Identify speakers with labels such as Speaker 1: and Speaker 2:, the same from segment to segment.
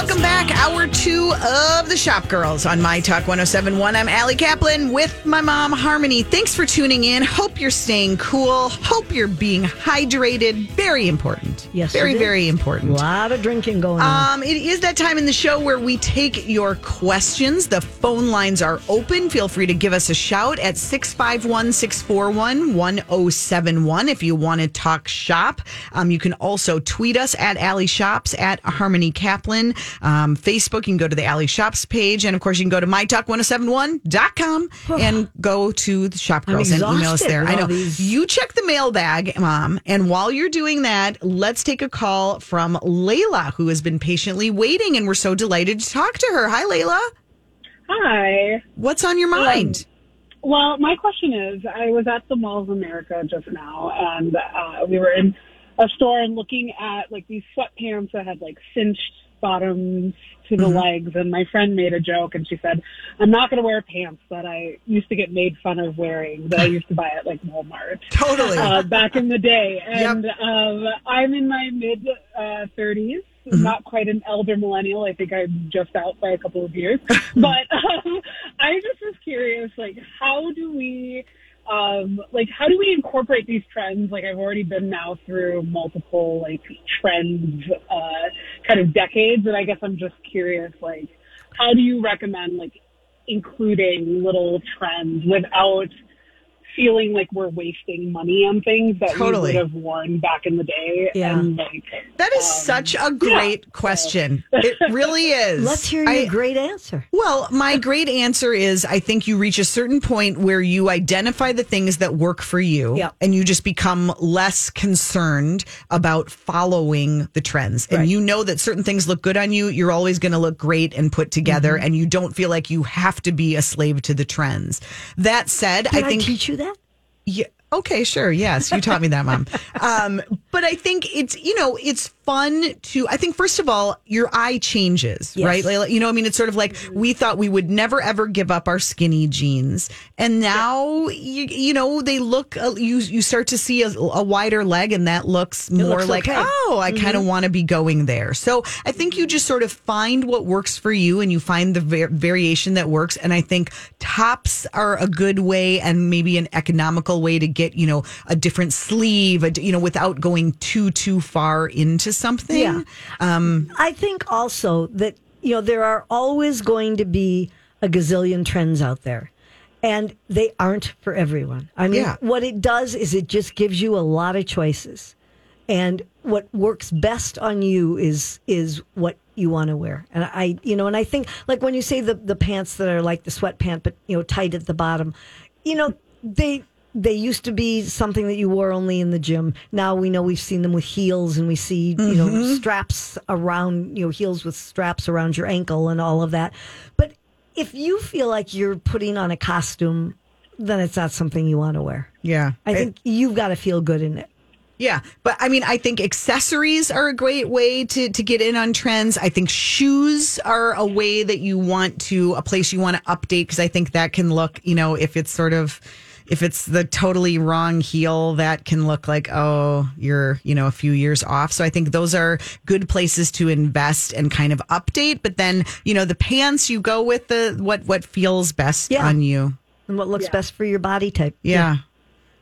Speaker 1: Welcome back. Hour two of the Shop Girls on My Talk 1071. I'm Allie Kaplan with my mom, Harmony. Thanks for tuning in. Hope you're staying cool. Hope you're being hydrated. Very important.
Speaker 2: Yes,
Speaker 1: Very, very
Speaker 2: A lot of drinking going on.
Speaker 1: Um, it is that time in the show where we take your questions. The phone lines are open. Feel free to give us a shout at 651 641 1071 if you want to talk shop. Um, you can also tweet us at Alley Shops, at Harmony Kaplan. Um, Facebook, you can go to the Alley Shops page. And of course, you can go to mytalk1071.com and go to the Shop Girls and email us there. I know.
Speaker 2: these-
Speaker 1: You check the mailbag, Mom. And while you're doing that, let's take a call from Layla, who has been patiently waiting. And we're so delighted to talk to her. Hi, Layla.
Speaker 3: Hi.
Speaker 1: What's on your mind?
Speaker 3: Well, my question is, I was at the Mall of America just now, and uh, we were in a store and looking at like these sweatpants that had like cinched bottoms to the legs. And my friend made a joke, and she said, "I'm not going to wear pants that I used to get made fun of wearing that I used to buy at like Walmart."
Speaker 1: totally.
Speaker 3: uh, back in the day. And um, I'm in my mid uh, 30s, not quite an elder millennial. I think I'm just out by a couple of years. but um, I just was curious, like, how do we. Um, like how do we incorporate these trends? Like I've already been now through multiple like trends, uh, kind of decades, and I guess I'm just curious, like, how do you recommend like including little trends without feeling like we're wasting money on things that
Speaker 1: Totally.
Speaker 3: we would have worn back in the day.
Speaker 2: Yeah.
Speaker 3: And like
Speaker 1: that is
Speaker 3: um,
Speaker 1: such a great question. It really is.
Speaker 2: Let's hear your
Speaker 1: I-
Speaker 2: great answer.
Speaker 1: Well, my great answer is I think you reach a certain point where you identify the things that work for you
Speaker 2: Yep.
Speaker 1: and you just become less concerned about following the trends. And you know that certain things look good on you, you're always going to look great and put together
Speaker 2: Mm-hmm.
Speaker 1: and you don't feel like you have to be a slave to the trends. That said,
Speaker 2: Did I,
Speaker 1: I think
Speaker 2: teach you that?
Speaker 1: Yeah. Okay, sure. Yes, you taught me that, mom. Um, but I think it's you know it's fun to. I think first of all, your eye changes,
Speaker 2: Yes.
Speaker 1: right, Layla? You know, I mean, it's sort of like we thought we would never ever give up our skinny jeans, and now you, you know they look. Uh, you you start to see a, a wider leg, and that looks more
Speaker 2: looks
Speaker 1: like
Speaker 2: okay.
Speaker 1: oh, I kind of want to be going there. So I think you just sort of find what works for you, and you find the var- variation that works. And I think tops are a good way, and maybe an economical way to get you know a different sleeve, a, you know, without going too too far into something.
Speaker 2: Yeah.
Speaker 1: Um,
Speaker 2: I think also that, you know, there are always going to be a gazillion trends out there. And they aren't for everyone. I mean,
Speaker 1: Yeah.
Speaker 2: what it does is it just gives you a lot of choices. And what works best on you is is what you want to wear. And I you know, and I think like when you say the the pants that are like the sweat sweatpant but you know tight at the bottom, you know, they they used to be something that you wore only in the gym. Now we know we've seen them with heels and we see, you know, mm-hmm. straps around, you know, heels with straps around your ankle and all of that. But if you feel like you're putting on a costume, then it's not something you want to wear.
Speaker 1: yeah,
Speaker 2: I think you've got to feel good in it.
Speaker 1: Yeah, but I mean, I think accessories are a great way to to get in on trends. I think shoes are a way that you want to a place you want to update because I think that can look, you know, if it's sort of if it's the totally wrong heel, that can look like oh, you're you know a few years off. So I think those are good places to invest and kind of update. But then you know the pants, you go with the what what feels best
Speaker 2: Yeah.
Speaker 1: on you.
Speaker 2: And what looks best for your body type.
Speaker 1: Yeah.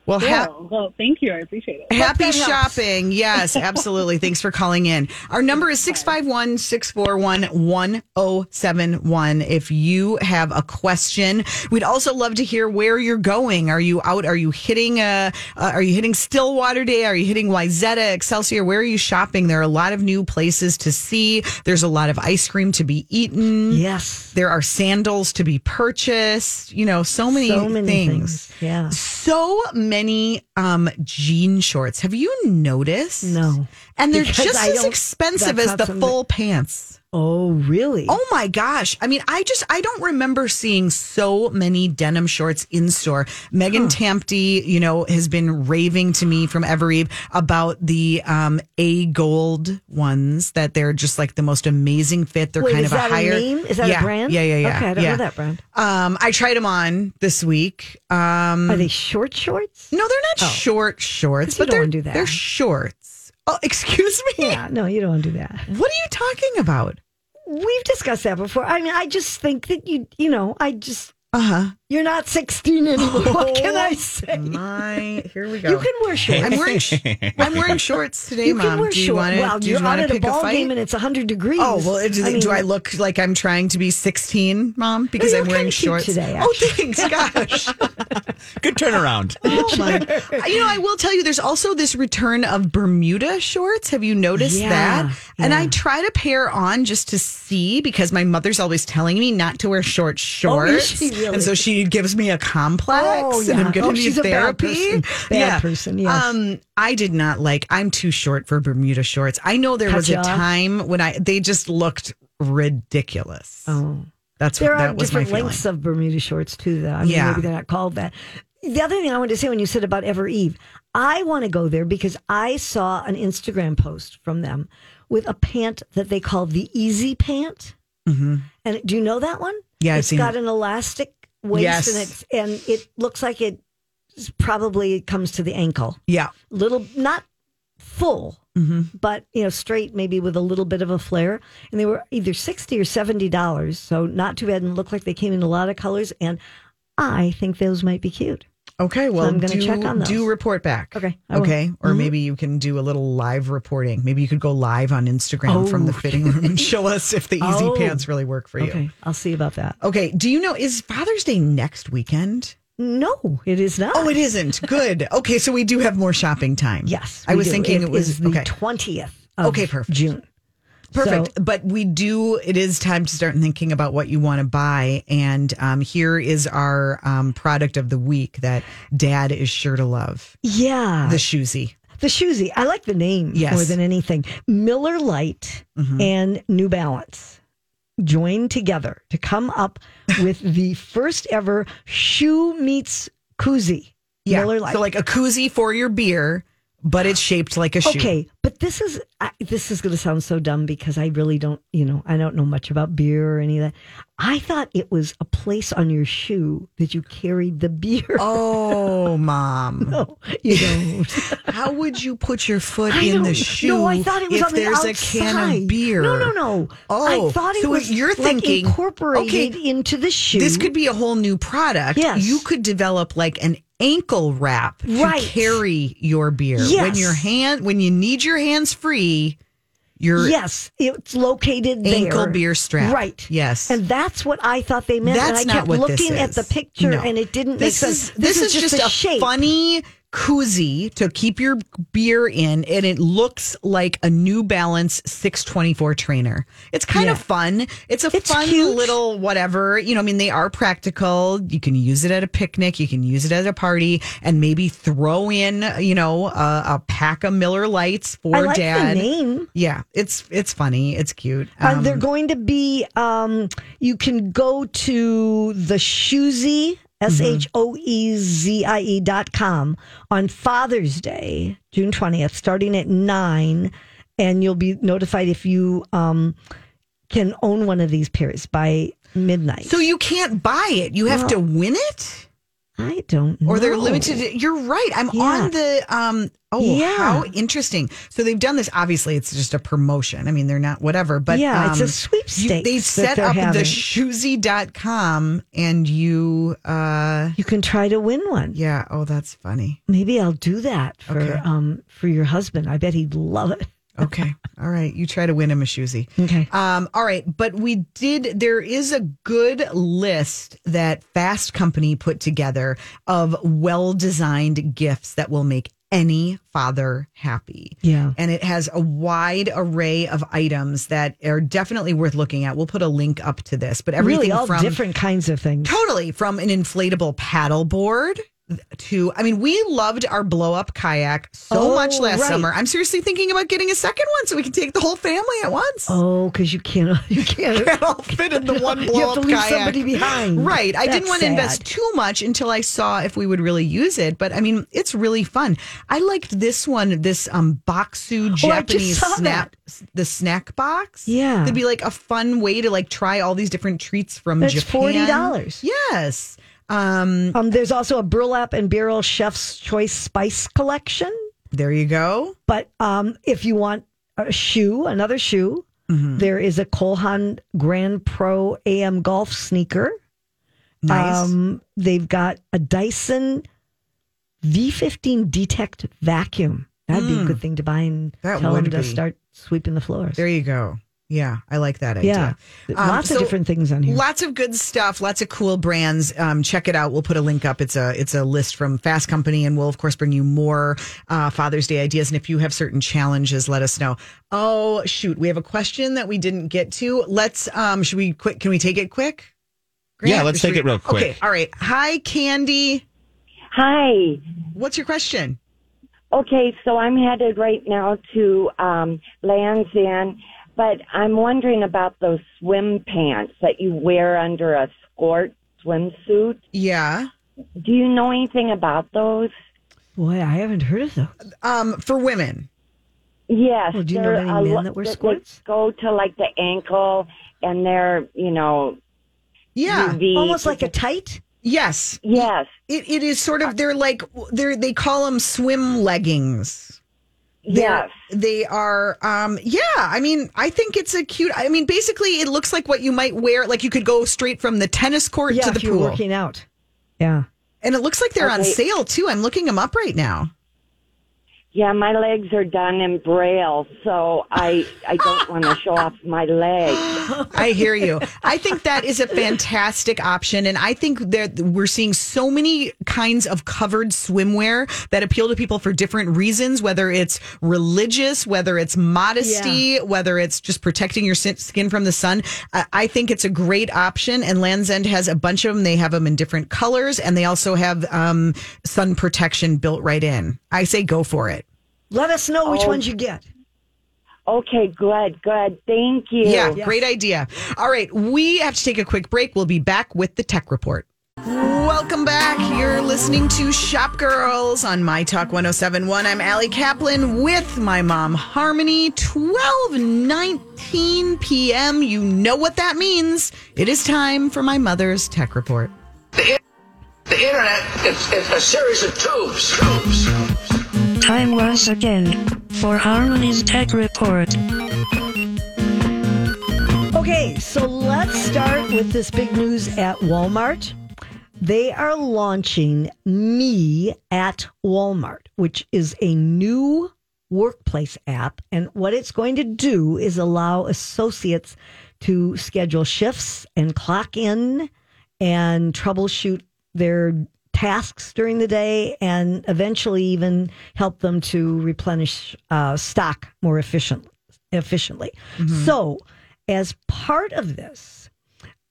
Speaker 1: Well,
Speaker 3: Cool.
Speaker 1: ha-
Speaker 3: well, thank you. I appreciate it.
Speaker 1: Happy shopping. Yes, absolutely. Thanks for calling in. Our number is 651 641 1071. If you have a question, we'd also love to hear where you're going. Are you out? Are you hitting uh, uh are you hitting Stillwater Day? Are you hitting Wayzata, Excelsior? Where are you shopping? There are a lot of new places to see. There's a lot of ice cream to be eaten.
Speaker 2: Yes.
Speaker 1: There are sandals to be purchased. You know, so many,
Speaker 2: so many
Speaker 1: things.
Speaker 2: things. Yeah.
Speaker 1: So many um jean shorts. Have you noticed?
Speaker 2: No.
Speaker 1: And they're
Speaker 2: Because
Speaker 1: just as expensive as the full pants.
Speaker 2: Oh, really?
Speaker 1: Oh my gosh. I mean, I just I don't remember seeing so many denim shorts in store. Megan Tampty, you know, has been raving to me from Evereve about the um AGOLDE ones that they're just like the most amazing fit. They're
Speaker 2: Wait,
Speaker 1: kind of a
Speaker 2: that a name? Is that a brand?
Speaker 1: Yeah, yeah, yeah.
Speaker 2: Okay, I don't know that brand.
Speaker 1: Um, I tried them on this week. Um,
Speaker 2: Are they short shorts?
Speaker 1: no, they're not short shorts, but
Speaker 2: don't
Speaker 1: they're
Speaker 2: do that.
Speaker 1: they're shorts. Oh, excuse me.
Speaker 2: Yeah, no, you don't do that.
Speaker 1: What are you talking about?
Speaker 2: we've discussed that before. I mean, I just think that you, you know, I just
Speaker 1: Uh huh.
Speaker 2: you're not 16 anymore. what can I say?
Speaker 1: My, here we go.
Speaker 2: You can wear shorts.
Speaker 1: I'm wearing sh- I'm wearing shorts today,
Speaker 2: You
Speaker 1: Mom.
Speaker 2: can wear
Speaker 1: do you want to?
Speaker 2: well,
Speaker 1: do you want to
Speaker 2: at a
Speaker 1: pick a fight?
Speaker 2: game and it's 100 degrees.
Speaker 1: Oh well, do,
Speaker 2: I mean,
Speaker 1: do I look like I'm trying to be 16, Mom? Because
Speaker 2: you
Speaker 1: I'm wearing shorts
Speaker 2: today,
Speaker 1: Oh, thanks, gosh.
Speaker 4: Good turnaround.
Speaker 1: Oh my! You know, I will tell you, there's also this return of Bermuda shorts. Have you noticed
Speaker 2: Yeah,
Speaker 1: that? And I try to pair on just to see because my mother's always telling me not to wear short
Speaker 2: Oh, is
Speaker 1: shorts,
Speaker 2: she really?
Speaker 1: and so she gives me a complex.
Speaker 2: Oh,
Speaker 1: and
Speaker 2: yeah.
Speaker 1: I'm going to
Speaker 2: Oh,
Speaker 1: need
Speaker 2: she's a bad
Speaker 1: therapy.
Speaker 2: person. Bad person, yes.
Speaker 1: Um, I did not like. I'm too short for Bermuda shorts. I know there was a time when I they just looked ridiculous.
Speaker 2: Oh.
Speaker 1: That's
Speaker 2: There
Speaker 1: what
Speaker 2: are
Speaker 1: that was
Speaker 2: different lengths of Bermuda shorts too, though. I mean,
Speaker 1: Yeah.
Speaker 2: maybe they're not called that. The other thing I wanted to say when you said about Evereve, I want to go there because I saw an Instagram post from them with a pant that they call the Easy Pant. Mm-hmm. And do you know that one?
Speaker 1: Yeah, I've seen
Speaker 2: got
Speaker 1: it.
Speaker 2: an elastic waist
Speaker 1: Yes.
Speaker 2: and it's and it looks like it probably comes to the ankle.
Speaker 1: Yeah.
Speaker 2: Little, not full,
Speaker 1: Mm-hmm.
Speaker 2: but you know, straight maybe with a little bit of a flare. And they were either sixty or seventy dollars, so not too bad, and looked like they came in a lot of colors. And I think those might be cute.
Speaker 1: Okay, well,
Speaker 2: I'm gonna check on those.
Speaker 1: do report back.
Speaker 2: Okay,
Speaker 1: okay, or
Speaker 2: Mhm.
Speaker 1: maybe you can do a little live reporting. Maybe you could go live on Instagram from the
Speaker 2: Oh.
Speaker 1: fitting room and show us if the easy
Speaker 2: Oh.
Speaker 1: pants really work for you.
Speaker 2: Okay, I'll see about that.
Speaker 1: Okay, do you know is Father's Day next weekend?
Speaker 2: No, it is not.
Speaker 1: Oh, it isn't. Good. Okay, so we do have more shopping time.
Speaker 2: yes,
Speaker 1: I was
Speaker 2: do.
Speaker 1: thinking it, was
Speaker 2: is the
Speaker 1: okay.
Speaker 2: twentieth.
Speaker 1: Okay, perfect.
Speaker 2: June.
Speaker 1: Perfect.
Speaker 2: So-
Speaker 1: but we do, it is time to start thinking about what you want to buy. And um, here is our um, product of the week that dad is sure to love
Speaker 2: Yeah,
Speaker 1: the shoezie.
Speaker 2: The shoezie. I like the name
Speaker 1: Yes. Mm-hmm.
Speaker 2: more than anything. Miller Lite and New Balance joined together to come up with the first ever shoe meets koozie.
Speaker 1: Yeah.
Speaker 2: Miller Lite.
Speaker 1: So, like a koozie for your beer, but it's shaped like a shoe.
Speaker 2: Okay, but this is I, this is going to sound so dumb because I really don't, you know, I don't know much about beer or any of that. I thought it was a place on your shoe that you carried the beer.
Speaker 1: Oh, mom.
Speaker 2: no, you don't.
Speaker 1: How would you put your foot
Speaker 2: I
Speaker 1: in the shoe
Speaker 2: No, I thought it was
Speaker 1: if
Speaker 2: on the
Speaker 1: there's
Speaker 2: outside.
Speaker 1: a can of beer?
Speaker 2: No, no, no.
Speaker 1: Oh,
Speaker 2: I thought it
Speaker 1: so
Speaker 2: was
Speaker 1: you're
Speaker 2: like,
Speaker 1: thinking
Speaker 2: incorporated
Speaker 1: okay,
Speaker 2: into the shoe.
Speaker 1: This could be a whole new product.
Speaker 2: Yes.
Speaker 1: You could develop like an ankle wrap
Speaker 2: Right.
Speaker 1: to carry your beer. When your hand when you need your hands free, your
Speaker 2: yes, it's located there.
Speaker 1: ankle beer strap.
Speaker 2: Right.
Speaker 1: Yes.
Speaker 2: And that's what I thought they meant.
Speaker 1: That's
Speaker 2: and I
Speaker 1: not
Speaker 2: kept
Speaker 1: what this
Speaker 2: looking at the picture
Speaker 1: No.
Speaker 2: and it didn't make
Speaker 1: this
Speaker 2: sense.
Speaker 1: is this, is, just, a,
Speaker 2: shape.
Speaker 1: funny koozie to keep your beer in and it looks like a new balance 624 trainer it's kind
Speaker 2: Yeah.
Speaker 1: of fun it's a
Speaker 2: It's
Speaker 1: fun
Speaker 2: cute.
Speaker 1: little whatever you know i mean they are practical you can use it at a picnic you can use it at a party and maybe throw in you know a, a pack of miller lights for
Speaker 2: I like
Speaker 1: dad
Speaker 2: the name.
Speaker 1: yeah it's it's funny it's cute
Speaker 2: Uh,
Speaker 1: Um,
Speaker 2: they're going to be. Um, you can go to the Shoezie S H O E Z I E dot com on Father's Day, June twentieth, starting at nine, and you'll be notified if you um, can own one of these pairs by midnight.
Speaker 1: so you can't buy it. You have to win it
Speaker 2: I don't know.
Speaker 1: or they're limited. You're right. I'm
Speaker 2: Yeah.
Speaker 1: on the um. Oh,
Speaker 2: Yeah.
Speaker 1: how interesting! So they've done this. Obviously, it's just a promotion. I mean, they're not whatever. But
Speaker 2: Yeah, it's a
Speaker 1: um,
Speaker 2: sweepstakes
Speaker 1: they've set up
Speaker 2: having.
Speaker 1: the shoezie.com and you. uh
Speaker 2: You can try to win one.
Speaker 1: Yeah. Oh, that's funny.
Speaker 2: Maybe I'll do that for
Speaker 1: Okay.
Speaker 2: um for your husband. I bet he'd love it.
Speaker 1: Okay. All right. You try to win him a shoezie.
Speaker 2: Okay.
Speaker 1: Um, all right, but we did. There is a good list that Fast Company put together of well designed gifts that will make any father happy.
Speaker 2: Yeah.
Speaker 1: And it has a wide array of items that are definitely worth looking at. We'll put a link up to this, but everything
Speaker 2: really all
Speaker 1: from
Speaker 2: different kinds of things.
Speaker 1: totally from an inflatable paddle board to I mean we loved our blow up kayak so
Speaker 2: Oh,
Speaker 1: much last
Speaker 2: right.
Speaker 1: summer. I'm seriously thinking about getting a second one so we can take the whole family at once
Speaker 2: Oh, because you can't you can't
Speaker 1: can't all fit in the one blow
Speaker 2: you have
Speaker 1: up
Speaker 2: to leave
Speaker 1: kayak.
Speaker 2: somebody behind.
Speaker 1: Right. I didn't want to invest too much until I saw if we would really use it. But I mean, it's really fun. I liked this one, this um Bokksu
Speaker 2: Oh,
Speaker 1: Japanese
Speaker 2: saw
Speaker 1: snap the snack box.
Speaker 2: Yeah.
Speaker 1: It'd be like a fun way to like try all these different treats from
Speaker 2: That's
Speaker 1: Japan.
Speaker 2: $40.
Speaker 1: Yes. Um,
Speaker 2: Um, there's also a burlap and barrel chef's choice spice collection.
Speaker 1: there you go.
Speaker 2: But um, if you want a shoe, another shoe, There is a Cole Haan Grand Pro AM golf sneaker.
Speaker 1: Nice.
Speaker 2: Um, they've got a Dyson V15 Detect vacuum. That'd be a good thing to buy and.
Speaker 1: That
Speaker 2: tell them to
Speaker 1: be.
Speaker 2: start sweeping the floors.
Speaker 1: there you go. Yeah, I like that
Speaker 2: yeah,
Speaker 1: idea. Um,
Speaker 2: lots of different things on here.
Speaker 1: Lots of good stuff. Lots of cool brands. Um, check it out. We'll put a link up. It's a it's a list from Fast Company, and we'll of course bring you more uh, Father's Day ideas. And if you have certain challenges, let us know. Oh shoot, we have a question that we didn't get to. Let's um, should we quick? Can we take it quick?
Speaker 4: Yeah, let's
Speaker 1: Or should
Speaker 4: take it real quick.
Speaker 1: Okay. All right. Hi, Candy.
Speaker 5: Hi.
Speaker 1: What's your question?
Speaker 5: Okay, so I'm headed right now to um, Land's End, but I'm wondering about those swim pants that you wear under a skirt swimsuit.
Speaker 1: Yeah.
Speaker 5: Do you know anything about those?
Speaker 2: Boy, I haven't heard of those.
Speaker 1: Um, for women.
Speaker 5: Yes.
Speaker 2: Well, do you know any men
Speaker 5: lo-
Speaker 2: that wear skirts?
Speaker 5: Go to like the ankle, and they're you know
Speaker 1: Yeah.
Speaker 5: UV.
Speaker 2: Almost like a tight.
Speaker 1: Yes.
Speaker 5: Yes.
Speaker 1: It, it is sort of they're like they're they call them swim leggings.
Speaker 5: Yes.
Speaker 1: They are um yeah, I mean, I think it's a cute I mean basically it looks like what you might wear like you could go straight from the tennis court
Speaker 2: Yeah,
Speaker 1: to the
Speaker 2: if you're
Speaker 1: pool.
Speaker 2: working out. Yeah.
Speaker 1: And it looks like they're on sale too. I'm looking them up right now.
Speaker 5: Yeah, my legs are done in braille, so I I don't want to show off my legs.
Speaker 1: I hear you. I think that is a fantastic option. And I think that we're seeing so many kinds of covered swimwear that appeal to people for different reasons, whether it's religious, whether it's modesty, whether it's just protecting your skin from the sun. I, I think it's a great option. And Land's End has a bunch of them. They have them in different colors and they also have um, sun protection built right in. I say go for it.
Speaker 2: Let us know which
Speaker 5: Oh.
Speaker 2: ones you get.
Speaker 5: Okay, good, good. Thank you.
Speaker 1: Yeah, great idea. All right, we have to take a quick break. We'll be back with the tech report. Welcome back. You're listening to Shop Girls on My Talk 1071. I'm Allie Kaplan with my mom, Harmony. 12:19 p.m. You know what that means. It is time for my mother's tech report.
Speaker 6: The internet is, is a series of tubes. Tubes.
Speaker 7: Time once again for Harmony's Tech Report.
Speaker 2: Okay, so let's start with this big news at Walmart. They are launching Me at Walmart, which is a new workplace app. And what it's going to do is allow associates to schedule shifts and clock in and troubleshoot their tasks during the day and eventually even help them to replenish uh, stock more efficient, efficiently. So, as part of this,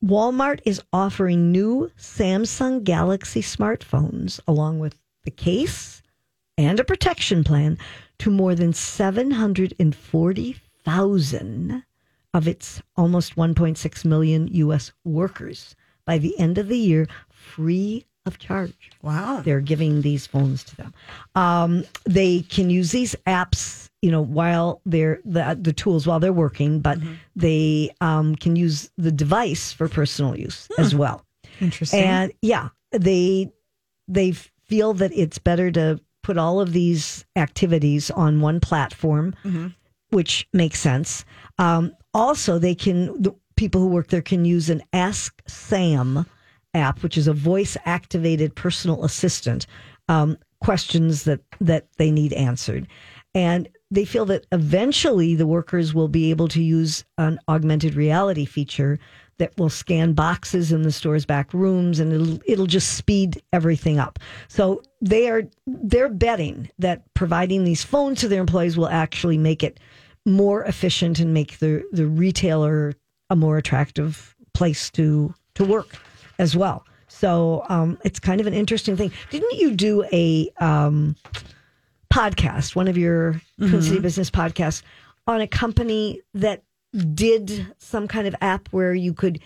Speaker 2: Walmart is offering new Samsung Galaxy smartphones along with the case and a protection plan to more than 740,000 of its almost 1.6 million US workers by the end of the year free of charge.
Speaker 1: Wow.
Speaker 2: They're giving these phones to them. Um, they can use these apps, you know, while they're the, the tools while they're working, but they um, can use the device for personal use as well.
Speaker 1: Interesting.
Speaker 2: And yeah, they they feel that it's better to put all of these activities on one platform, which makes sense. Um, also, they can the people who work there can use an Ask Sam app, which is a voice activated personal assistant. Um, questions that that they need answered, and they feel that eventually the workers will be able to use an augmented reality feature that will scan boxes in the store's back rooms and it'll it'll just speed everything up. So they are they're betting that providing these phones to their employees will actually make it more efficient and make the the retailer a more attractive place to to work as well. So um, it's kind of an interesting thing. Didn't you do a um, podcast, one of your Twin City Business podcasts, on a company that did some kind of app where you could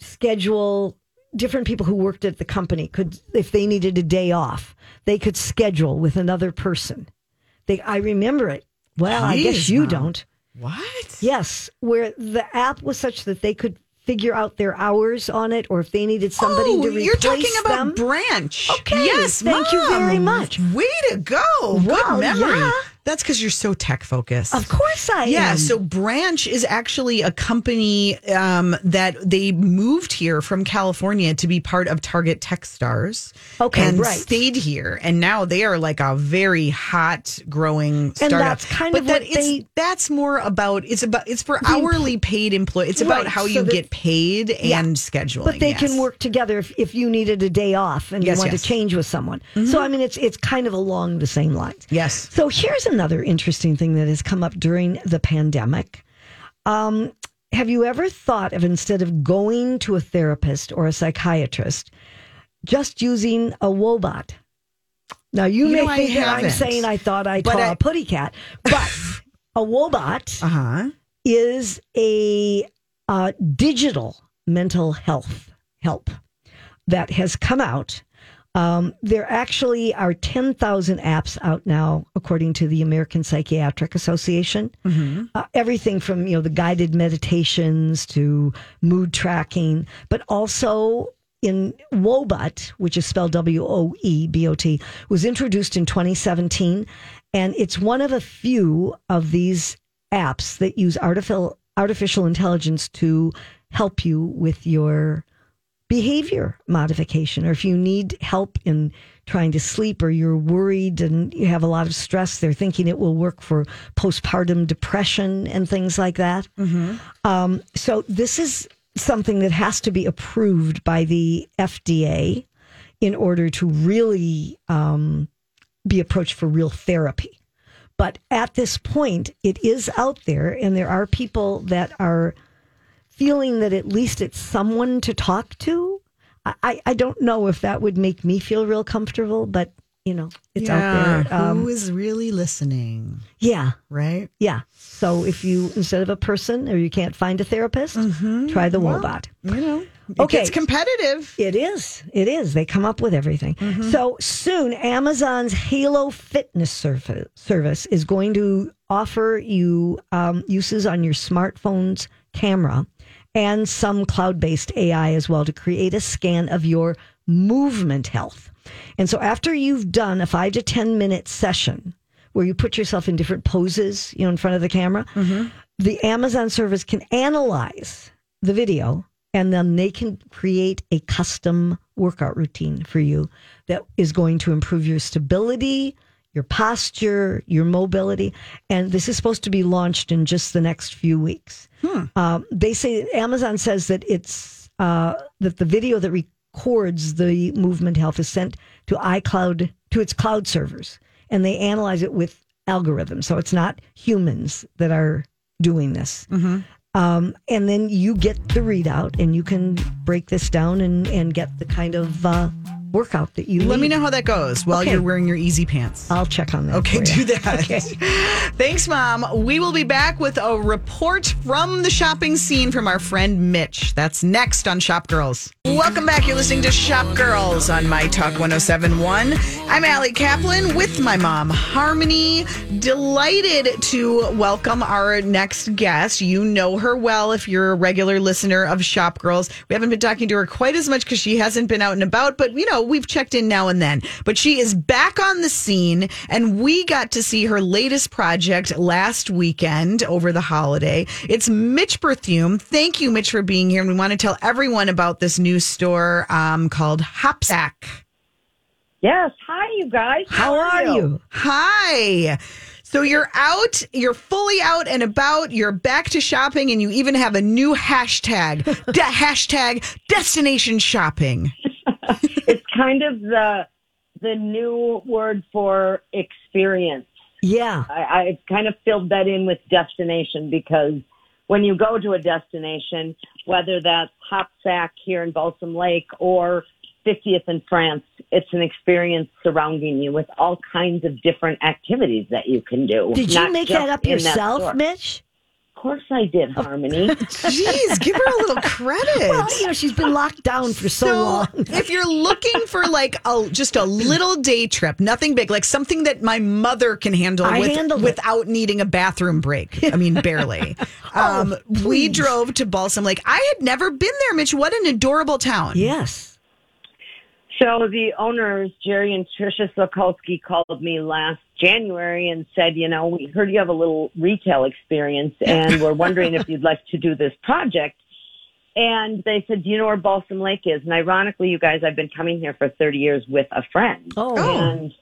Speaker 2: schedule different people who worked at the company could if they needed a day off they could schedule with another person they i remember it well i guess you
Speaker 1: Mom.
Speaker 2: don't
Speaker 1: what?
Speaker 2: yes where the app was such that they could figure out their hours on it or if they needed somebody
Speaker 1: oh,
Speaker 2: to replace
Speaker 1: you're talking about
Speaker 2: them
Speaker 1: Branch.
Speaker 2: Okay,
Speaker 1: Yes,
Speaker 2: thank you very much.
Speaker 1: Way to go.
Speaker 2: Wow,
Speaker 1: Good memory.
Speaker 2: yeah.
Speaker 1: That's because you're so tech focused.
Speaker 2: Of course I
Speaker 1: Yeah,
Speaker 2: am. Yeah.
Speaker 1: So Branch is actually a company um, that they moved here from California to be part of Target Techstars.
Speaker 2: Okay,
Speaker 1: and
Speaker 2: right.
Speaker 1: stayed here, and now they are like a very hot growing startup.
Speaker 2: And that's kind
Speaker 1: but
Speaker 2: of
Speaker 1: that
Speaker 2: what
Speaker 1: it's,
Speaker 2: they-
Speaker 1: that's more about it's about it's for hourly paid employees. It's about
Speaker 2: Right,
Speaker 1: how
Speaker 2: so
Speaker 1: you
Speaker 2: that-
Speaker 1: get paid
Speaker 2: Yeah.
Speaker 1: and scheduling.
Speaker 2: But they
Speaker 1: yes.
Speaker 2: can work together if, if you needed a day off and
Speaker 1: Yes,
Speaker 2: you want
Speaker 1: yes. Mm-hmm.
Speaker 2: to change with someone. So I mean, it's it's kind of along the same lines.
Speaker 1: Yes.
Speaker 2: So here's another interesting thing that has come up during the pandemic. Um, have you ever thought of instead of going to a therapist or a psychiatrist, just using a Woebot? Now you,
Speaker 1: You
Speaker 2: may
Speaker 1: know,
Speaker 2: think that I'm saying I thought I
Speaker 1: But
Speaker 2: saw
Speaker 1: I-
Speaker 2: a putty cat, but a Woebot
Speaker 1: Uh huh.
Speaker 2: is a uh, digital mental health help that has come out. Um, there actually are 10,000 apps out now, according to the American Psychiatric Association. Uh, everything from, you know, the guided meditations to mood tracking, but also in Woebot, which is spelled W O E B O T, was introduced in 2017. And it's one of a few of these apps that use artificial, artificial intelligence to help you with your behavior modification or if you need help in trying to sleep or you're worried and you have a lot of stress they're thinking it will work for postpartum depression and things like that. Um, so this is something that has to be approved by the fda in order to really um, be approached for real therapy. But at this point it is out there and there are people that are feeling that at least it's someone to talk to. I, I- don't know if that would make me feel real comfortable, but you know, it's out there. Um,
Speaker 1: Who is really listening?
Speaker 2: yeah,
Speaker 1: Right.
Speaker 2: yeah. So if you instead of a person or you can't find a therapist,
Speaker 1: Mm-hmm.
Speaker 2: try the Woebot.
Speaker 1: You know.
Speaker 2: Okay.
Speaker 1: gets competitive.
Speaker 2: It is. It is. They come up with everything. So soon, Amazon's Halo Fitness surf- service is going to offer you um, uses on your smartphone's camera and some cloud based AI as well to create a scan of your movement health. And so after you've done a five to 10 minute session where you put yourself in different poses, you know, in front of the camera, mm-hmm. the Amazon service can analyze the video and then they can create a custom workout routine for you that is going to improve your stability, your posture, your mobility. And this is supposed to be launched in just the next few weeks. Um, they say Amazon says that it's uh, that the video that records the movement health is sent to iCloud to its cloud servers, and they analyze it with algorithms. So it's not humans that are doing this. Um, and then you get the readout, and you can break this down and, and get the kind of uh, workout that you
Speaker 1: Let me know how that goes while
Speaker 2: Okay.
Speaker 1: you're wearing your easy pants.
Speaker 2: I'll check on that.
Speaker 1: Okay, do that. Okay. Thanks, Mom. We will be back with a report from the shopping scene from our friend Mitch. That's next on Shop Girls. Welcome back. You're listening to Shop Girls on My Talk 1071. I'm Allie Kaplan with my mom, Harmony. Delighted to welcome our next guest. You know her well if you're a regular listener of Shop Girls. We haven't been talking to her quite as much because she hasn't been out and about, but you know, we've checked in now and then. But she is back on the scene, and we got to see her latest project last weekend over the holiday. It's Mitch Berthiaume. Thank you, Mitch, for being here. And we want to tell everyone about this new store um, called Hopsack.
Speaker 5: Yes. Hi, you guys.
Speaker 2: How are you?
Speaker 1: Hi. So you're out, you're fully out and about, you're back to shopping, and you even have a new hashtag, de- hashtag destination shopping.
Speaker 5: It's kind of the the new word for experience.
Speaker 2: Yeah.
Speaker 5: I, I kind of filled that in with destination because when you go to a destination, whether that's Hopsack here in Balsam Lake or 50th in France, it's an experience surrounding you with all kinds of different activities that you can do.
Speaker 2: Did you make that up
Speaker 5: in that
Speaker 2: yourself. Mitch?
Speaker 5: Of course I did, Harmony.
Speaker 1: Jeez, give her a little credit.
Speaker 2: Well, you know, she's been locked down for so, long.
Speaker 1: if you're looking for like a just a little day trip, nothing big, like something that my mother can handle
Speaker 2: I
Speaker 1: with,
Speaker 2: handled it.
Speaker 1: without needing a bathroom break. I mean, barely. um, we
Speaker 2: Oh,
Speaker 1: drove to Balsam Lake. I had never been there, Mitch. What an adorable town.
Speaker 2: Yes.
Speaker 8: So the owners, Jerry and Tricia Sokolsky, called me last January and said, you know, we heard you have a little retail experience and we're wondering if you'd like to do this project. And they said, do you know where Balsam Lake is? And ironically, you guys, I've been coming here for 30 years with a friend.
Speaker 2: Oh.
Speaker 8: And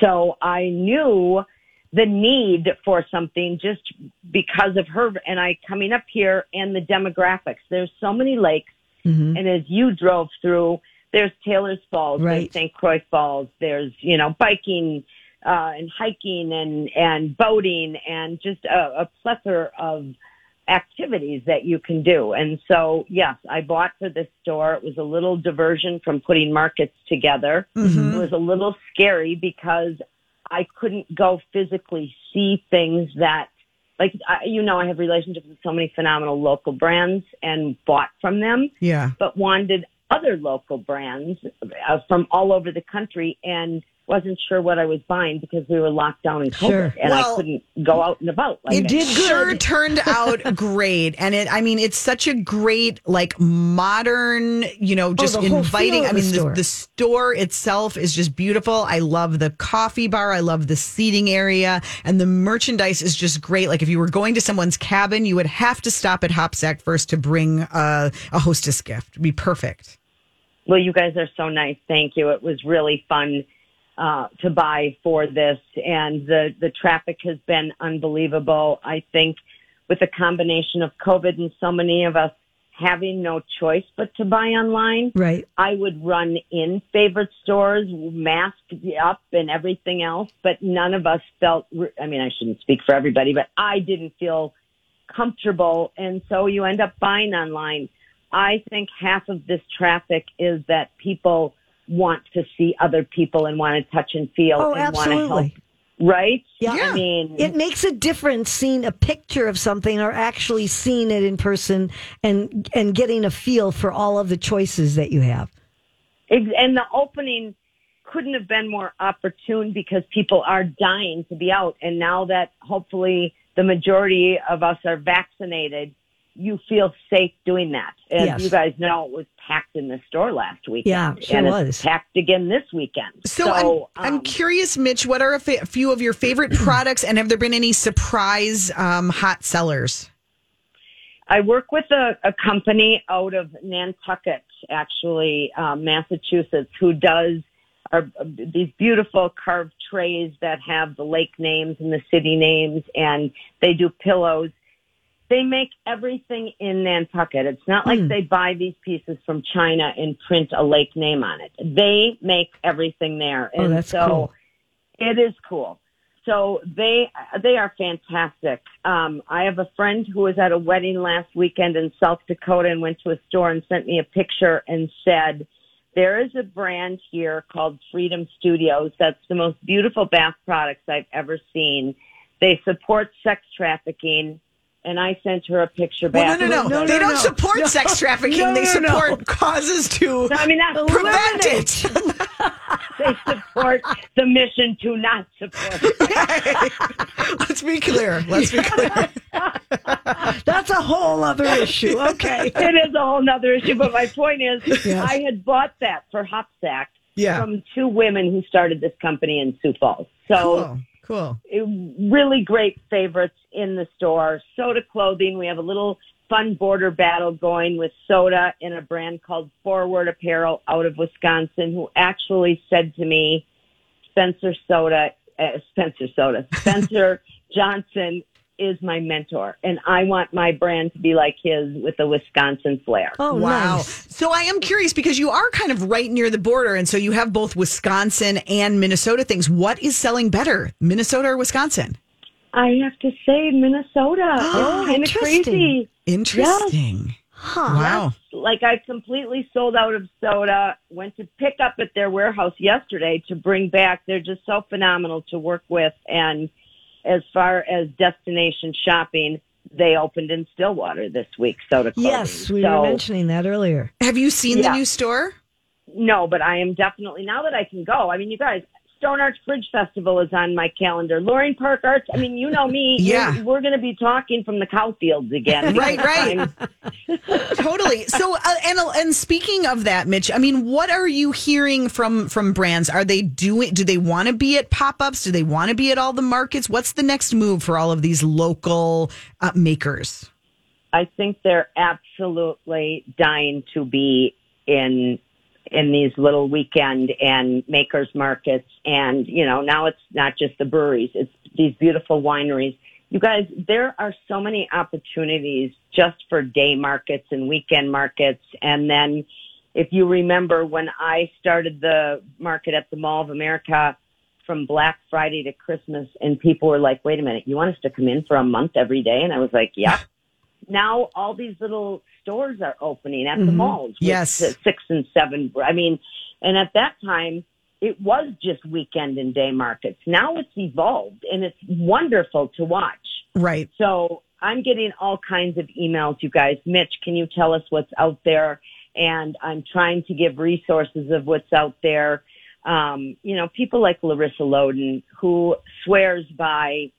Speaker 8: so I knew the need for something just because of her and I coming up here and the demographics. There's so many lakes.
Speaker 2: Mm-hmm.
Speaker 8: And as you drove through, there's Taylor's Falls,
Speaker 2: Right.
Speaker 8: there's St. Croix Falls, there's, you know, biking, uh, and hiking and, and boating and just a, a plethora of activities that you can do. And so, yes, I bought for this store. It was a little diversion from putting markets together. It was a little scary because I couldn't go physically see things that, like, I, you know, I have relationships with so many phenomenal local brands and bought from them
Speaker 1: Yeah.
Speaker 8: but wanted other local brands uh, from all over the country and wasn't sure what I was buying because we were locked down in COVID
Speaker 2: Sure.
Speaker 8: and
Speaker 1: Well,
Speaker 8: I couldn't go out and about. Like
Speaker 2: You
Speaker 8: I
Speaker 2: did good.
Speaker 1: Sure turned out great. And it, I mean, it's such a great, like, modern, you know, just
Speaker 2: Oh,
Speaker 1: inviting. I mean,
Speaker 2: the
Speaker 1: the,
Speaker 2: store.
Speaker 1: the store itself is just beautiful. I love the coffee bar. I love the seating area. And the merchandise is just great. Like, if you were going to someone's cabin, you would have to stop at Hopsack first to bring uh, a hostess gift. It'd be perfect.
Speaker 8: Well, you guys are so nice. Thank you. It was really fun uh, to buy for this, and the the traffic has been unbelievable. I think with a combination of COVID and so many of us having no choice but to buy online,
Speaker 2: Right.
Speaker 8: I would run in favorite stores, masked up and everything else, but none of us felt, I mean, I shouldn't speak for everybody, but I didn't feel comfortable. And so you end up buying online. I think half of this traffic is that people want to see other people and want to touch and feel
Speaker 2: Oh,
Speaker 8: and want to help. Right?
Speaker 2: Yeah.
Speaker 8: I mean,
Speaker 2: It makes a difference seeing a picture of something or actually seeing it in person and and getting a feel for all of the choices that you have.
Speaker 8: And the opening couldn't have been more opportune because people are dying to be out. And now that hopefully the majority of us are vaccinated, you feel safe doing that. And
Speaker 2: Yes.
Speaker 8: you guys know it was packed in the store last weekend.
Speaker 2: Yeah, sure
Speaker 8: and
Speaker 2: was.
Speaker 8: It's packed again this weekend.
Speaker 1: So, I'm, I'm
Speaker 8: um,
Speaker 1: curious, Mitch, what are a fa- few of your favorite products and have there been any surprise um, hot sellers?
Speaker 8: I work with a, a company out of Nantucket, actually, um, Massachusetts, who does are these beautiful carved trays that have the lake names and the city names, and they do pillows. They make everything in Nantucket. It's not like they buy these pieces from China and print a lake name on it. They make everything there,
Speaker 2: Oh,
Speaker 8: and
Speaker 2: that's
Speaker 8: so
Speaker 2: cool.
Speaker 8: it is cool. So they they are fantastic. Um, I have a friend who was at a wedding last weekend in South Dakota and went to a store and sent me a picture and said, "There is a brand here called Freedom Studios. That's the most beautiful bath products I've ever seen. They support sex trafficking." And I sent her a picture
Speaker 1: Well,
Speaker 8: back.
Speaker 1: no, no, no.
Speaker 2: no,
Speaker 1: they
Speaker 2: no,
Speaker 1: don't
Speaker 2: no.
Speaker 1: support
Speaker 2: No.
Speaker 1: sex trafficking.
Speaker 2: No,
Speaker 1: they
Speaker 2: no, no.
Speaker 1: support causes to
Speaker 8: No, I mean that's
Speaker 1: prevent it.
Speaker 8: they support the mission to not support. it.
Speaker 1: Let's be clear. Let's be clear.
Speaker 2: That's a whole other issue. Okay.
Speaker 8: it is a whole nother issue. But my point is,
Speaker 2: Yes.
Speaker 8: I had bought that for Hopsack
Speaker 1: Yeah.
Speaker 8: from two women who started this company in Sioux Falls. So
Speaker 1: Cool. Cool.
Speaker 8: really great favorites in the store. Sota clothing. We have a little fun border battle going with Sota and a brand called Forward Apparel out of Wisconsin, who actually said to me, Spencer Sota, uh, Spencer Sota, Spencer Johnson is my mentor, and I want my brand to be like his with a Wisconsin flair.
Speaker 2: Oh,
Speaker 1: wow.
Speaker 2: nice.
Speaker 1: So I am curious because you are kind of right near the border. And so you have both Wisconsin and Minnesota things. What is selling better, Minnesota or Wisconsin?
Speaker 8: I have to say, Minnesota.
Speaker 2: Oh,
Speaker 8: it's kind of
Speaker 2: interesting.
Speaker 8: crazy.
Speaker 1: Interesting.
Speaker 2: Huh.
Speaker 1: Wow.
Speaker 8: like I completely sold out of Sota. Went to pick up at their warehouse yesterday to bring back. They're just so phenomenal to work with. And as far as destination shopping, they opened in Stillwater this week. Sota clothing.
Speaker 2: Yes, we
Speaker 8: so,
Speaker 2: were mentioning that earlier.
Speaker 1: Have you seen the new store?
Speaker 8: No, but I am definitely now that I can go. I mean, you guys, Stone Arch Bridge Festival is on my calendar. Loring Park Arts. I mean, you know me.
Speaker 1: Yeah.
Speaker 8: We're, we're going to be talking from the cow fields again.
Speaker 1: Right, right. Totally. So, uh, and and speaking of that, Mitch, I mean, what are you hearing from from brands? Are they doing? Do they want to be at pop ups? Do they want to be at all the markets? What's the next move for all of these local uh, makers?
Speaker 8: I think they're absolutely dying to be in in these little weekend and makers markets and you know now it's not just the breweries it's these beautiful wineries you guys there are so many opportunities just for day markets and weekend markets and then if you remember when I started the market at the Mall of America from Black Friday to Christmas and people were like, wait a minute, you want us to come in for a month every day? And I was like, yeah. Now all these little stores are opening at the malls.
Speaker 1: Yes.
Speaker 8: six and seven. I mean, and at that time, it was just weekend and day markets. Now it's evolved and it's wonderful to watch.
Speaker 1: Right.
Speaker 8: So I'm getting all kinds of emails, you guys. Mitch, can you tell us what's out there? And I'm trying to give resources of what's out there. Um, you know, people like Larissa Loden, who swears by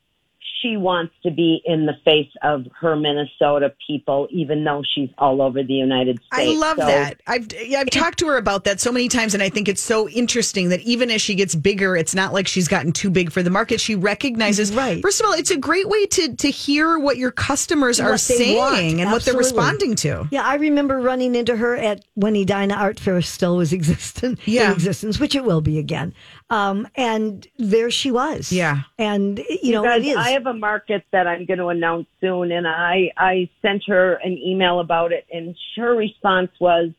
Speaker 8: she wants to be in the face of her Minnesota people, even though she's all over the United States.
Speaker 1: I love
Speaker 8: So-
Speaker 1: that. I've yeah, I've talked to her about that so many times, and I think it's so interesting that even as she gets bigger, it's not like she's gotten too big for the market. She recognizes.
Speaker 2: Right.
Speaker 1: First of all, it's a great way to to hear what your customers are
Speaker 2: What they
Speaker 1: saying
Speaker 2: want.
Speaker 1: and what they're responding to.
Speaker 2: Yeah, I remember running into her at when Edina Art Fair still was existent
Speaker 1: Yeah.
Speaker 2: in existence, which it will be again. Um, and there she was.
Speaker 1: Yeah.
Speaker 2: and you know
Speaker 8: guys,
Speaker 2: it is.
Speaker 8: I have a market that I'm going to announce soon, and I I sent her an email about it, and her response was,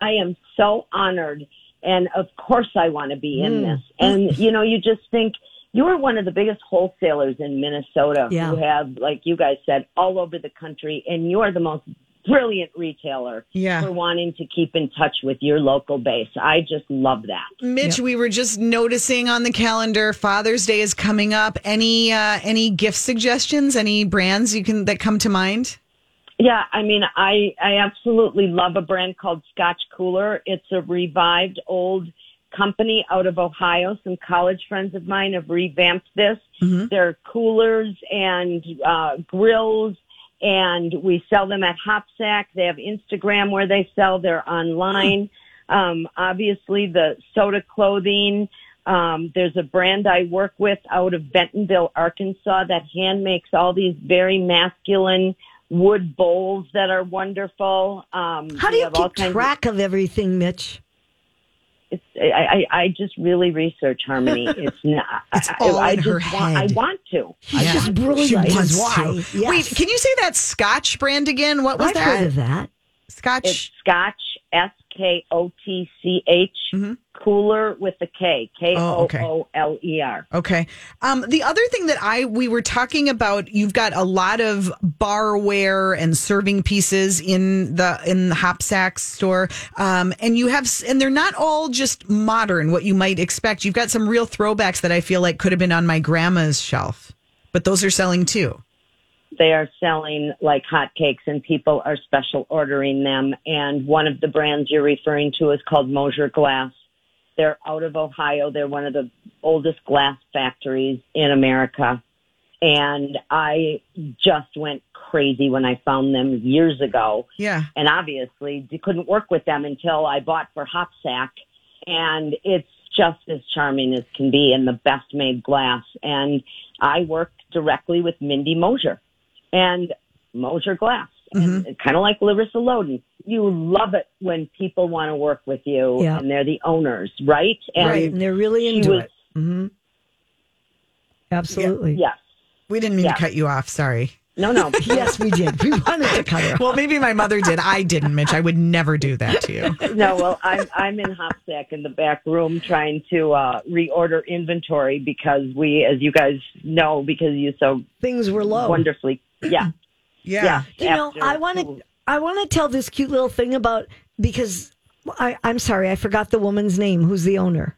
Speaker 8: "I am so honored, and of course I want to be in this." And you know, you just think you are one of the biggest wholesalers in Minnesota
Speaker 2: Yeah.
Speaker 8: who have, like you guys said, all over the country, and you are the most brilliant retailer
Speaker 1: Yeah.
Speaker 8: for wanting to keep in touch with your local base. I just love that.
Speaker 1: Mitch, we were just noticing on the calendar Father's Day is coming up. Any uh, any gift suggestions? Any brands you can that come to mind?
Speaker 8: Yeah, I mean, I I absolutely love a brand called Skotch Kooler. It's a revived old company out of Ohio. Some college friends of mine have revamped this. They're coolers and uh, grills, and we sell them at Hopsack. They have Instagram where they sell. They're online. Um, obviously, the Sota clothing. Um, there's a brand I work with out of Bentonville, Arkansas, that hand makes all these very masculine wood bowls that are wonderful. Um,
Speaker 2: How do you keep
Speaker 8: kinds of-
Speaker 2: track of everything, Mitch?
Speaker 8: It's I, I I just really research harmony. It's not.
Speaker 1: It's
Speaker 8: I,
Speaker 1: all
Speaker 8: I
Speaker 1: in
Speaker 8: just
Speaker 1: her
Speaker 8: want, I want to.
Speaker 1: Yeah.
Speaker 2: just brilliant.
Speaker 1: She
Speaker 2: is
Speaker 1: wants
Speaker 2: why.
Speaker 1: to.
Speaker 2: Yes.
Speaker 1: Wait, can you say that Skotch brand again? What was
Speaker 2: I've
Speaker 1: that?
Speaker 2: heard of that.
Speaker 1: Skotch.
Speaker 8: It's Skotch S K O T C H mm-hmm. Cooler with a K K.
Speaker 1: Oh, okay.
Speaker 8: O L E R.
Speaker 1: Okay. Um, the other thing that I we were talking about, you've got a lot of barware and serving pieces in the in the Hopsack store, um, and you have and they're not all just modern, what you might expect. You've got some real throwbacks that I feel like could have been on my grandma's shelf, but those are selling too.
Speaker 8: They are selling like hotcakes, and people are special ordering them. And one of the brands you're referring to is called Mosser Glass. They're out of Ohio. They're one of the oldest glass factories in America. And I just went crazy when I found them years ago.
Speaker 1: Yeah.
Speaker 8: And obviously, you couldn't work with them until I bought for Hopsack. And it's just as charming as can be and the best made glass. And I work directly with Mindy Mosser and Mosser Glass. And kind of like Larissa Loden. You love it when people want to work with you
Speaker 2: Yeah.
Speaker 8: and they're the owners, right? And
Speaker 2: right, and they're really
Speaker 8: she
Speaker 2: into
Speaker 8: was-
Speaker 2: it. hmm Absolutely.
Speaker 8: Yes.
Speaker 1: We didn't mean
Speaker 8: Yeah.
Speaker 1: to cut you off. Sorry.
Speaker 8: No, no.
Speaker 2: Yes, we did. We wanted to cut her. off.
Speaker 1: Well, maybe my mother did. I didn't, Mitch. I would never do that to you.
Speaker 8: no, well, I'm I'm in Hopsack in the back room trying to uh, reorder inventory because we, as you guys know, because you so
Speaker 2: Things were low.
Speaker 8: wonderfully, yeah,
Speaker 1: Yeah.
Speaker 8: yeah.
Speaker 2: You know, I want to. I want to tell this cute little thing about because I, I'm sorry, I forgot the woman's name. Who's the owner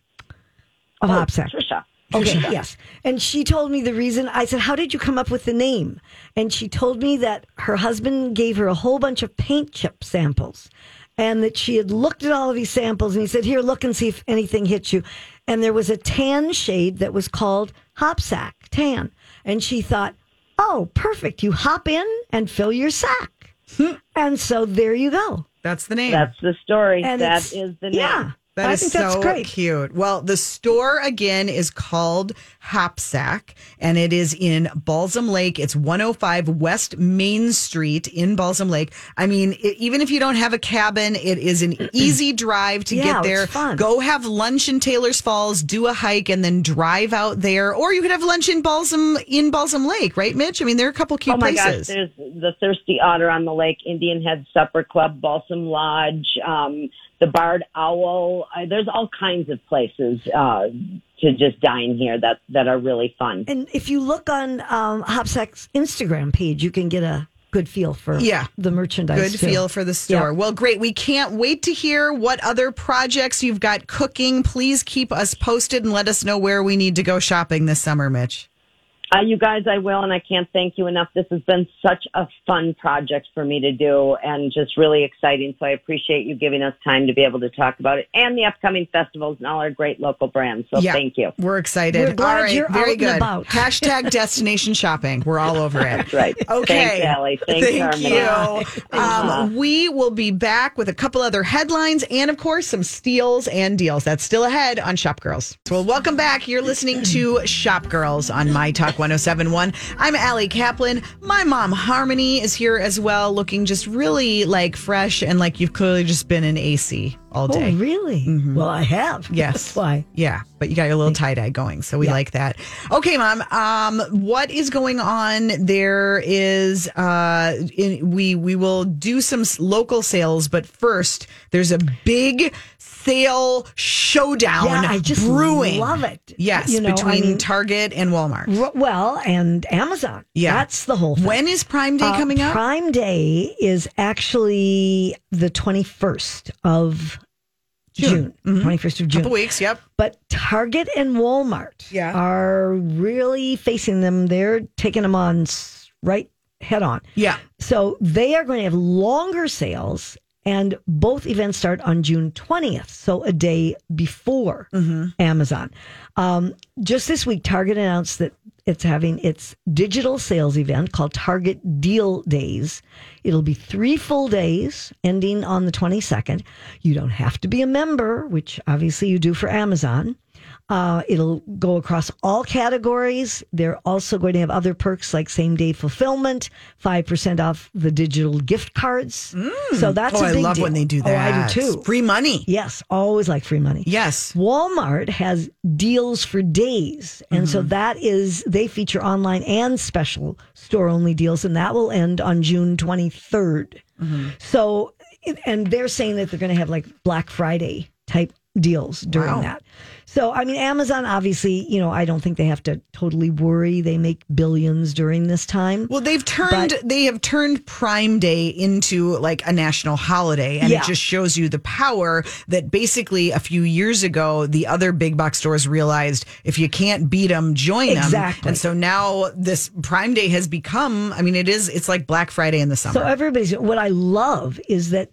Speaker 2: of
Speaker 8: Oh,
Speaker 2: Hopsack?
Speaker 8: Trisha.
Speaker 2: Okay, yes. And she told me the reason. I said, How did you come up with the name? And she told me that her husband gave her a whole bunch of paint chip samples and that she had looked at all of these samples and he said, Here, look and see if anything hits you. and there was a tan shade that was called Hopsack Tan. And she thought, oh, perfect. You hop in and fill your sack. Hmm. and so there you go.
Speaker 1: That's the name.
Speaker 8: That's the story.
Speaker 2: And
Speaker 8: That
Speaker 2: it's-
Speaker 8: is the name.
Speaker 2: Yeah.
Speaker 1: That
Speaker 2: I
Speaker 1: is
Speaker 2: think
Speaker 1: so
Speaker 2: great.
Speaker 1: cute. Well, the store again is called Hopsack, and it is in Balsam Lake. It's 105 West Main Street in Balsam Lake. I mean, i even if you don't have a cabin, it is an easy drive to
Speaker 2: Yeah,
Speaker 1: get
Speaker 2: it's
Speaker 1: there.
Speaker 2: fun.
Speaker 1: Go have lunch in Taylor's Falls, do a hike, and then drive out there. Or you could have lunch in Balsam in Balsam Lake, right, Mitch? I mean, there are a couple cute
Speaker 8: Oh my
Speaker 1: places.
Speaker 8: gosh, there's the Thirsty Otter on the Lake, Indian Head Supper Club, Balsam Lodge, um, the Barred Owl. Uh, there's all kinds of places uh, to just dine here that that are really fun.
Speaker 2: And if you look on um, HopSack's Instagram page, you can get a good feel for
Speaker 1: Yeah.
Speaker 2: the merchandise.
Speaker 1: Good
Speaker 2: too.
Speaker 1: feel for the store.
Speaker 2: Yeah.
Speaker 1: Well, great. We can't wait to hear what other projects you've got cooking. Please keep us posted and let us know where we need to go shopping this summer, Mich.
Speaker 8: Uh, you guys, I will, and I can't thank you enough. This has been such a fun project for me to do and just really exciting. So I appreciate you giving us time to be able to talk about it and the upcoming festivals and all our great local brands. So thank you.
Speaker 1: We're excited.
Speaker 2: We're glad
Speaker 1: all right,
Speaker 2: you're
Speaker 1: very
Speaker 2: out
Speaker 1: good.
Speaker 2: about.
Speaker 1: Hashtag destination shopping. We're all over it.
Speaker 8: That's right.
Speaker 1: Okay.
Speaker 8: Thanks, Ali. Thanks,
Speaker 1: Thank
Speaker 8: Harmony.
Speaker 1: you. Um, we will be back with a couple other headlines and, of course, some steals and deals. That's still ahead on Shop Girls. So, well, welcome back. You're listening to Shop Girls on My Talk 1071. I'm Ali Kaplan. My mom, Harmony, is here as well, looking just really like fresh and like you've clearly just been in AC all
Speaker 2: Oh,
Speaker 1: day.
Speaker 2: really? Well, I have.
Speaker 1: Yes.
Speaker 2: That's why.
Speaker 1: Yeah, but you got your little tie dye going, so we
Speaker 2: Yeah.
Speaker 1: like that. Okay, mom. Um, what is going on? There is uh, in, we we will do some local sales, but first there's a big sale showdown.
Speaker 2: Yeah, I just
Speaker 1: brewing.
Speaker 2: love it.
Speaker 1: Yes,
Speaker 2: You know, I
Speaker 1: between
Speaker 2: mean-
Speaker 1: Target and Walmart.
Speaker 2: R- Well, and Amazon.
Speaker 1: Yeah.
Speaker 2: That's the whole thing.
Speaker 1: When is Prime Day
Speaker 2: Uh,
Speaker 1: coming up?
Speaker 2: Prime Day is actually the 21st of June. 21st of June.
Speaker 1: Couple weeks. Yep.
Speaker 2: But Target and Walmart
Speaker 1: Yeah.
Speaker 2: are really facing them. They're taking them on right head on.
Speaker 1: Yeah.
Speaker 2: So they are going to have longer sales, and both events start on June 20th, so a day before Amazon. Um, just this week, Target announced that it's having its digital sales event called Target Deal Days. It'll be three full days ending on the 22nd. You don't have to be a member, which obviously you do for Amazon. Uh, it'll go across all categories. They're also going to have other perks like same day fulfillment, 5% off the digital gift cards. Mm. So that's
Speaker 1: Oh,
Speaker 2: a
Speaker 1: I
Speaker 2: big
Speaker 1: love
Speaker 2: deal.
Speaker 1: when they do that.
Speaker 2: Oh, I do too.
Speaker 1: Free money.
Speaker 2: Yes, always like free money.
Speaker 1: Yes.
Speaker 2: Walmart has deals for days. And so mm-hmm. that is, they feature online and special store only deals, and that will end on June 23rd. Mm-hmm. So, and they're saying that they're going to have like Black Friday type deals during
Speaker 1: Wow.
Speaker 2: that. So, I mean, Amazon, obviously, you know, I don't think they have to totally worry. They make billions during this time.
Speaker 1: Well, they've turned
Speaker 2: But-
Speaker 1: they have turned Prime Day into like a national holiday, and
Speaker 2: Yeah.
Speaker 1: it just shows you the power that basically a few years ago the other big box stores realized if you can't beat them, join them.
Speaker 2: Exactly.
Speaker 1: And so now this Prime Day has become. I mean, it is. It's like Black Friday in the summer.
Speaker 2: So everybody's what I love is that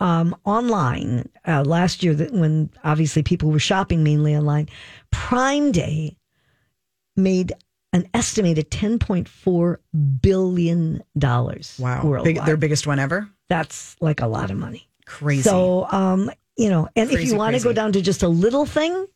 Speaker 2: um, online uh, last year that when obviously people were shopping mainly online, Prime Day made an estimated ten point four billion dollars.
Speaker 1: wow,
Speaker 2: worldwide.
Speaker 1: Big, their biggest one ever.
Speaker 2: That's like a lot of money.
Speaker 1: Crazy.
Speaker 2: So, um, you know, and if you want to go down to just a little thing,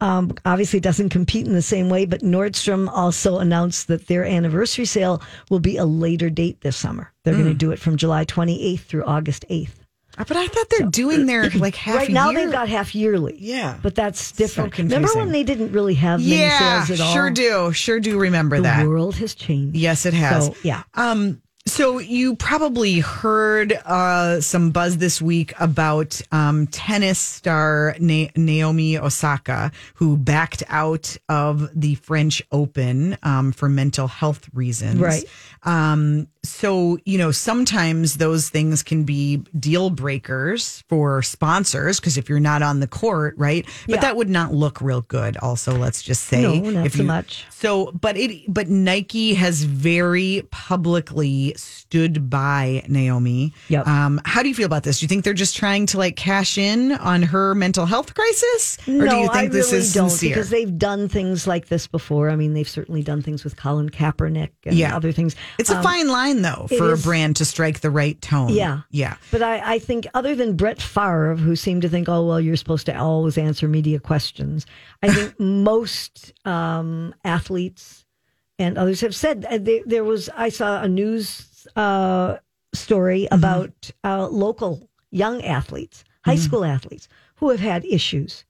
Speaker 2: um, obviously it doesn't compete in the same way, but Nordstrom also announced that their anniversary sale will be a later date this summer. They're
Speaker 1: Hmm.
Speaker 2: going to do it from July 28th through August 8th.
Speaker 1: But I thought they're doing their like half
Speaker 2: yearly.
Speaker 1: right
Speaker 2: now
Speaker 1: year.
Speaker 2: they've got half yearly.
Speaker 1: Yeah.
Speaker 2: But that's different.
Speaker 1: confusing.
Speaker 2: Remember when they didn't really have many
Speaker 1: yeah,
Speaker 2: sales at all?
Speaker 1: sure do, sure do remember
Speaker 2: The
Speaker 1: that.
Speaker 2: The world has changed.
Speaker 1: Yes, it has.
Speaker 2: So, yeah.
Speaker 1: Um, so you probably heard uh, some buzz this week about um, tennis star Na- Naomi Osaka, who backed out of the French Open um, for mental health reasons.
Speaker 2: Right.
Speaker 1: Um, so you know, sometimes those things can be deal breakers for sponsors because if you're not on the court, right? But
Speaker 2: Yeah.
Speaker 1: that would not look real good. Also, let's just say,
Speaker 2: No, not
Speaker 1: if
Speaker 2: so
Speaker 1: you-
Speaker 2: much.
Speaker 1: So, but it, but Nike has very publicly stood by Naomi.
Speaker 2: Yep.
Speaker 1: Um, how do you feel about this? Do you think they're just trying to like cash in on her mental health crisis, or
Speaker 2: no,
Speaker 1: do you think
Speaker 2: I
Speaker 1: this
Speaker 2: really
Speaker 1: is
Speaker 2: don't
Speaker 1: sincere?
Speaker 2: because they've done things like this before. I mean, they've certainly done things with Colin Kaepernick and
Speaker 1: Yeah.
Speaker 2: other things.
Speaker 1: It's a
Speaker 2: Um,
Speaker 1: fine line, though, for a brand to strike the right tone.
Speaker 2: Yeah.
Speaker 1: Yeah.
Speaker 2: But I, I think, other than Brett Favre, who seemed to think, oh, well, you're supposed to always answer media questions, I think most um, athletes and others have said uh, there, there was, I saw a news uh, story
Speaker 1: Mm-hmm.
Speaker 2: about uh, local young athletes, high school athletes, who have had issues.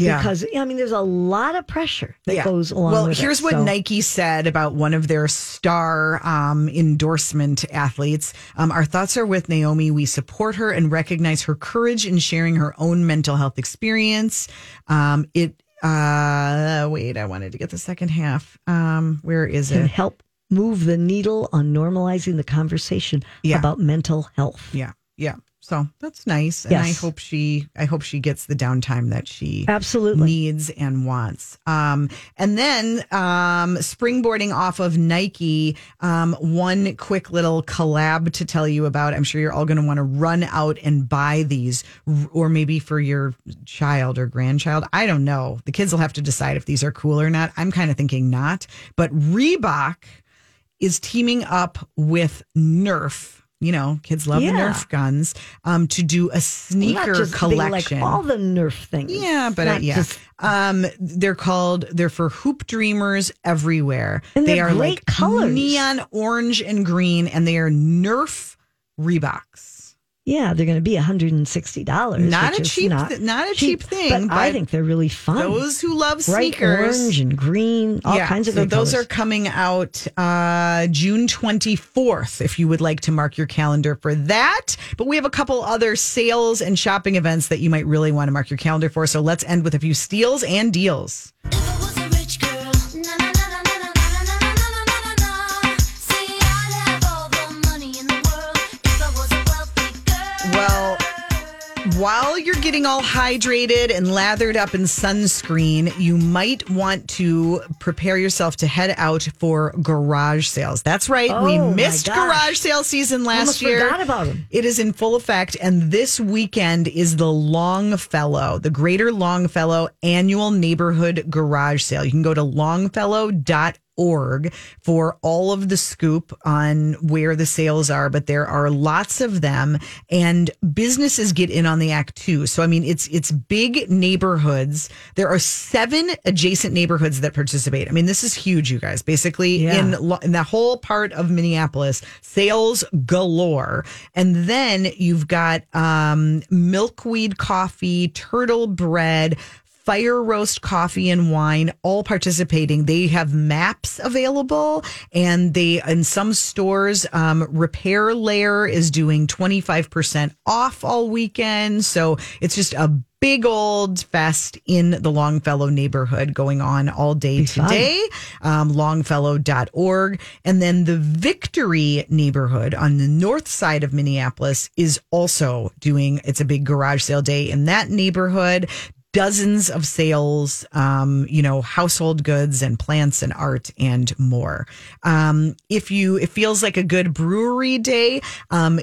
Speaker 1: Yeah.
Speaker 2: Because, I mean, there's a lot of pressure that goes along
Speaker 1: Well,
Speaker 2: with it,
Speaker 1: here's what
Speaker 2: so-
Speaker 1: Nike said about one of their star um, endorsement athletes. Um, Our thoughts are with Naomi. We support her and recognize her courage in sharing her own mental health experience. Um, it. Uh, wait, I wanted to get the second half. Um, where is
Speaker 2: can
Speaker 1: it?
Speaker 2: help move the needle on normalizing the conversation
Speaker 1: Yeah.
Speaker 2: about mental health.
Speaker 1: Yeah, yeah. So that's nice, and I hope she, I hope she gets the downtime that she
Speaker 2: Absolutely.
Speaker 1: needs and wants. Um, and then um, springboarding off of Nike, um, one quick little collab to tell you about. I'm sure you're all going to want to run out and buy these, or maybe for your child or grandchild. I don't know. The kids will have to decide if these are cool or not. I'm kind of thinking not, but Reebok is teaming up with Nerf. You know, kids love the Nerf guns um, to do a sneaker collection.
Speaker 2: like all the Nerf things.
Speaker 1: Yeah, but uh, yeah,
Speaker 2: just-
Speaker 1: um, they're called they're for hoop dreamers everywhere.
Speaker 2: And
Speaker 1: they are
Speaker 2: great
Speaker 1: like
Speaker 2: colors.
Speaker 1: neon orange and green, and they are Nerf Reeboks.
Speaker 2: Yeah, they're going to be $160.
Speaker 1: Not a cheap
Speaker 2: not
Speaker 1: th- not a cheap thing,
Speaker 2: But, I think they're really fun.
Speaker 1: Those who love
Speaker 2: Bright
Speaker 1: sneakers,
Speaker 2: orange and green, all kinds of
Speaker 1: so those
Speaker 2: colors.
Speaker 1: are coming out uh, June 24th if you would like to mark your calendar for that. But we have a couple other sales and shopping events that you might really want to mark your calendar for. So let's end with a few steals and deals. While you're getting all hydrated and lathered up in sunscreen, you might want to prepare yourself to head out for garage sales. That's right. we
Speaker 2: Oh, my
Speaker 1: missed garage sale season last
Speaker 2: Almost
Speaker 1: year.
Speaker 2: forgot about 'em.
Speaker 1: It is in full effect. And this weekend is the Longfellow, the Greater Longfellow Annual Neighborhood Garage Sale. You can go to longfellow.org for all of the scoop on where the sales are, but there are lots of them and businesses get in on the act too. So I mean it's it's big neighborhoods. There are seven adjacent neighborhoods that participate. I mean this is huge you guys. Basically
Speaker 2: Yeah.
Speaker 1: in in that whole part of Minneapolis, sales galore. And then you've got um milkweed coffee, turtle bread, Fire Roast Coffee and Wine, all participating. They have maps available, and they in some stores, um, Repair Lair is doing twenty five percent off all weekend. So it's just a big old fest in the Longfellow neighborhood going on all day today. Um, Longfellow.org, and then the Victory neighborhood on the north side of Minneapolis is also doing. It's a big garage sale day in that neighborhood dozens of sales, um, you know, household goods and plants and art and more. Um, if you, it feels like a good brewery day, um,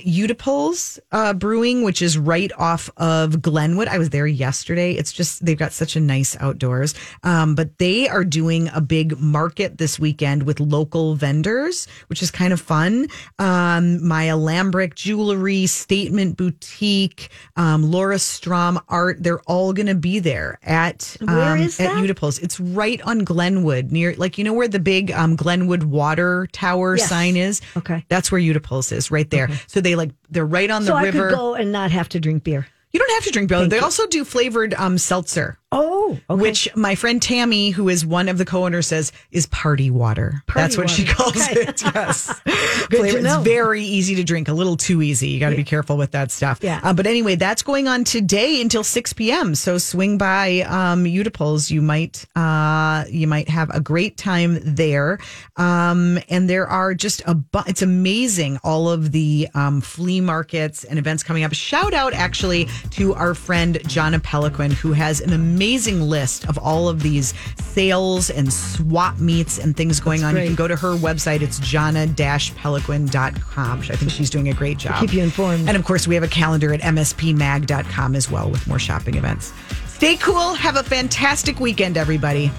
Speaker 1: uh, Brewing, which is right off of Glenwood. I was there yesterday. It's just, they've got such a nice outdoors. Um, but they are doing a big market this weekend with local vendors, which is kind of fun. Um, my Alambric Jewelry, Statement Boutique, um, Laura Strom Art, they're all going to be there at um, at
Speaker 2: that?
Speaker 1: Utepils. It's right on Glenwood, near like you know where the big um, Glenwood Water Tower
Speaker 2: Yes.
Speaker 1: sign is.
Speaker 2: Okay.
Speaker 1: that's where Utepils is, right there. So they like they're right on the
Speaker 2: so I
Speaker 1: river.
Speaker 2: could go and not have to drink beer.
Speaker 1: You don't have to drink.
Speaker 2: Thank
Speaker 1: They
Speaker 2: you.
Speaker 1: also do flavored um, seltzer.
Speaker 2: Oh, okay.
Speaker 1: Which my friend Tammy, who is one of the co-owners, says is party water.
Speaker 2: Party
Speaker 1: That's what she calls
Speaker 2: Okay.
Speaker 1: it. Yes,
Speaker 2: Good to know.
Speaker 1: It's very easy to drink. A little too easy. You got to be careful with that stuff.
Speaker 2: Yeah.
Speaker 1: Uh, but anyway, that's going on today until six p.m. So swing by um, Utepils. You might uh, you might have a great time there. Um, and there are just a bu- it's amazing all of the um, flea markets and events coming up. Shout out actually to our friend Jonna Peliquin who has an amazing list of all of these sales and swap meets and things going on. You can go to her website. It's jonna-peliquin.com. I think she's doing a great job.
Speaker 2: keep you informed.
Speaker 1: And of course, we have a calendar at mspmag.com as well with more shopping events. Stay cool. Have a fantastic weekend, everybody.